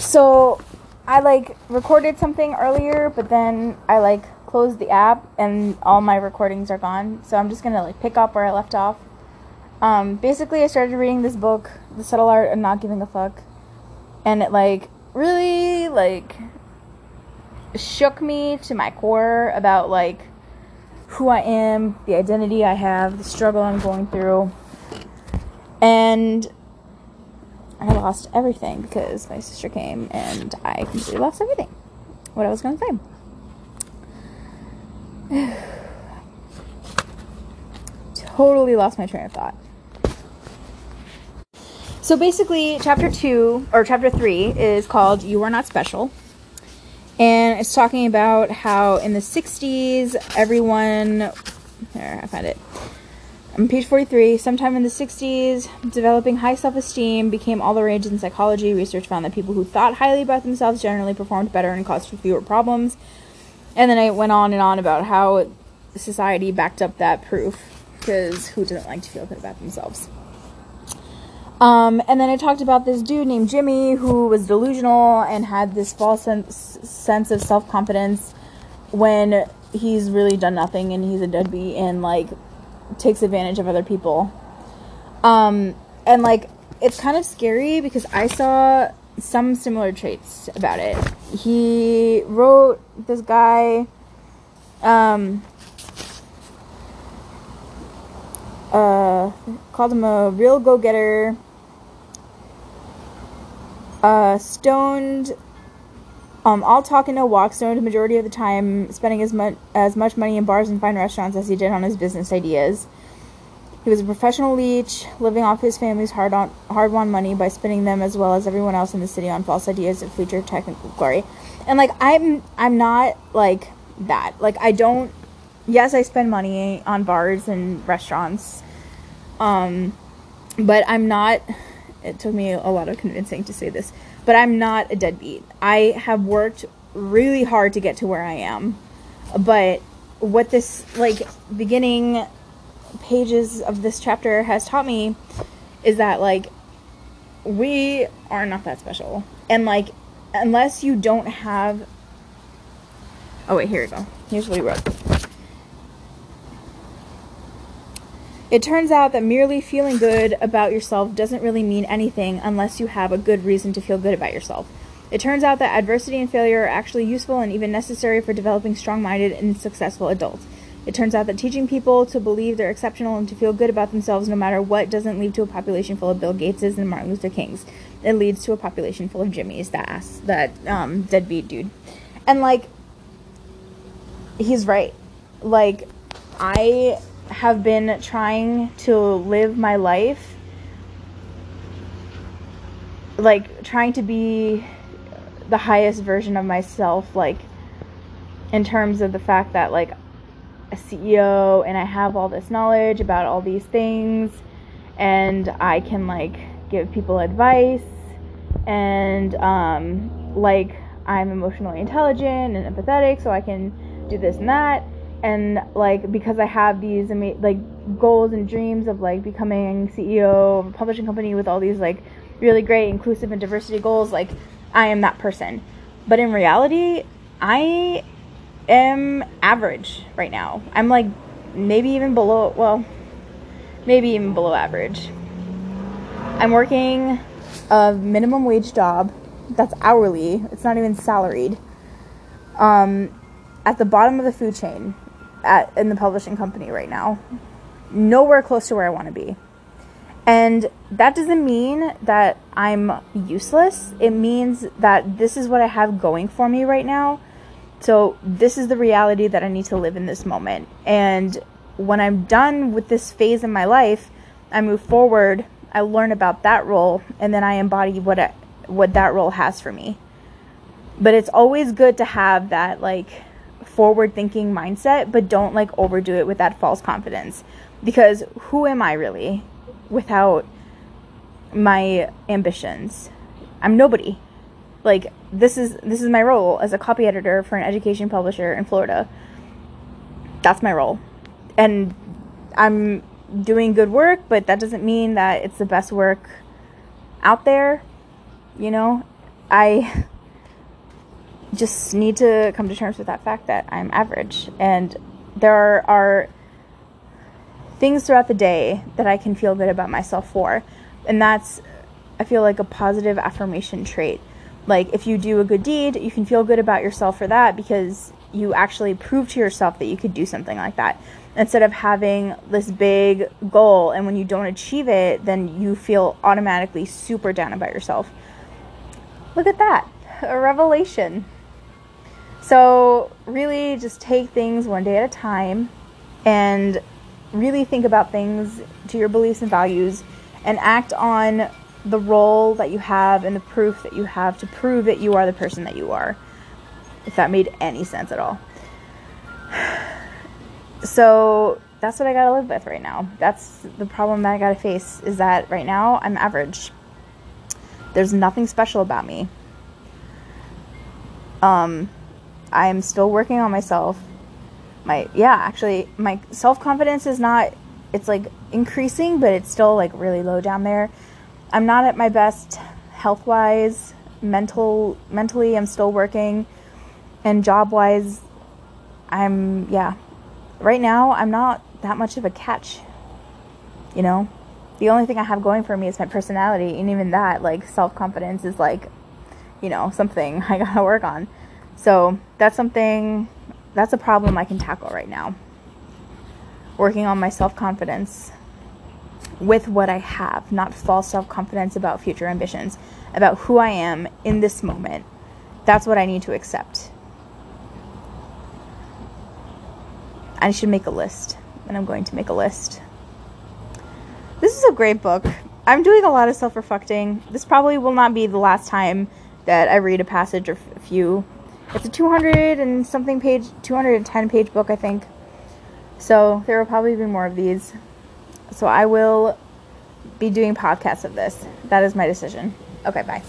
So I like recorded something earlier, but then I like closed the app and all my recordings are gone. So I'm just gonna like pick up where I left off. Um, basically, I started reading this book, The Subtle Art of Not Giving a Fuck, and it like really like shook me to my core about like who I am, the identity I have, the struggle I'm going through. And I lost everything because my sister came and I completely lost everything. What I was going to say. totally lost my train of thought. So basically, chapter two or chapter three is called You Are Not Special. And it's talking about how in the 60s, everyone. There, I found it. On page 43, sometime in the 60s, developing high self esteem became all the rage in psychology. Research found that people who thought highly about themselves generally performed better and caused fewer problems. And then it went on and on about how society backed up that proof because who doesn't like to feel good about themselves? Um, and then I talked about this dude named Jimmy who was delusional and had this false sense, sense of self confidence when he's really done nothing and he's a deadbeat and like takes advantage of other people. Um, and like it's kind of scary because I saw some similar traits about it. He wrote this guy um uh called him a real go-getter uh, stoned, um, all talk and no walk. Stoned majority of the time, spending as much as much money in bars and fine restaurants as he did on his business ideas. He was a professional leech, living off his family's hard on hard-won money by spending them as well as everyone else in the city on false ideas of future technical glory. And like I'm, I'm not like that. Like I don't. Yes, I spend money on bars and restaurants. Um, but I'm not it took me a lot of convincing to say this, but I'm not a deadbeat. I have worked really hard to get to where I am. But what this like beginning pages of this chapter has taught me is that like we are not that special. And like unless you don't have Oh wait, here we go. Here's what he wrote. It turns out that merely feeling good about yourself doesn't really mean anything unless you have a good reason to feel good about yourself. It turns out that adversity and failure are actually useful and even necessary for developing strong minded and successful adults. It turns out that teaching people to believe they're exceptional and to feel good about themselves no matter what doesn't lead to a population full of Bill Gateses and Martin Luther Kings. It leads to a population full of Jimmys, that ass, that um, deadbeat dude. And like, he's right. Like, I have been trying to live my life like trying to be the highest version of myself like in terms of the fact that like a CEO and I have all this knowledge about all these things and I can like give people advice and um like I'm emotionally intelligent and empathetic so I can do this and that and like because I have these ama- like goals and dreams of like becoming CEO of a publishing company with all these like really great inclusive and diversity goals, like I am that person. But in reality, I am average right now. I'm like maybe even below, well, maybe even below average. I'm working a minimum wage job that's hourly. It's not even salaried. Um, at the bottom of the food chain at in the publishing company right now. Nowhere close to where I want to be. And that doesn't mean that I'm useless. It means that this is what I have going for me right now. So, this is the reality that I need to live in this moment. And when I'm done with this phase in my life, I move forward, I learn about that role, and then I embody what I, what that role has for me. But it's always good to have that like forward thinking mindset, but don't like overdo it with that false confidence. Because who am I really without my ambitions? I'm nobody. Like this is this is my role as a copy editor for an education publisher in Florida. That's my role. And I'm doing good work, but that doesn't mean that it's the best work out there, you know? I just need to come to terms with that fact that I'm average. And there are, things throughout the day that I can feel good about myself for. And that's, I feel like, a positive affirmation trait. Like, if you do a good deed, you can feel good about yourself for that because you actually prove to yourself that you could do something like that. Instead of having this big goal, and when you don't achieve it, then you feel automatically super down about yourself. Look at that a revelation. So, really, just take things one day at a time and really think about things to your beliefs and values and act on the role that you have and the proof that you have to prove that you are the person that you are. If that made any sense at all. So, that's what I gotta live with right now. That's the problem that I gotta face is that right now I'm average. There's nothing special about me. Um, I'm still working on myself. My yeah, actually my self-confidence is not it's like increasing, but it's still like really low down there. I'm not at my best health-wise, mental mentally I'm still working and job-wise I'm yeah. Right now I'm not that much of a catch. You know? The only thing I have going for me is my personality, and even that like self-confidence is like you know, something I got to work on. So that's something, that's a problem I can tackle right now. Working on my self confidence with what I have, not false self confidence about future ambitions, about who I am in this moment. That's what I need to accept. I should make a list, and I'm going to make a list. This is a great book. I'm doing a lot of self reflecting. This probably will not be the last time that I read a passage or a few it's a 200 and something page, 210 page book, I think. So there will probably be more of these. So I will be doing podcasts of this. That is my decision. Okay, bye.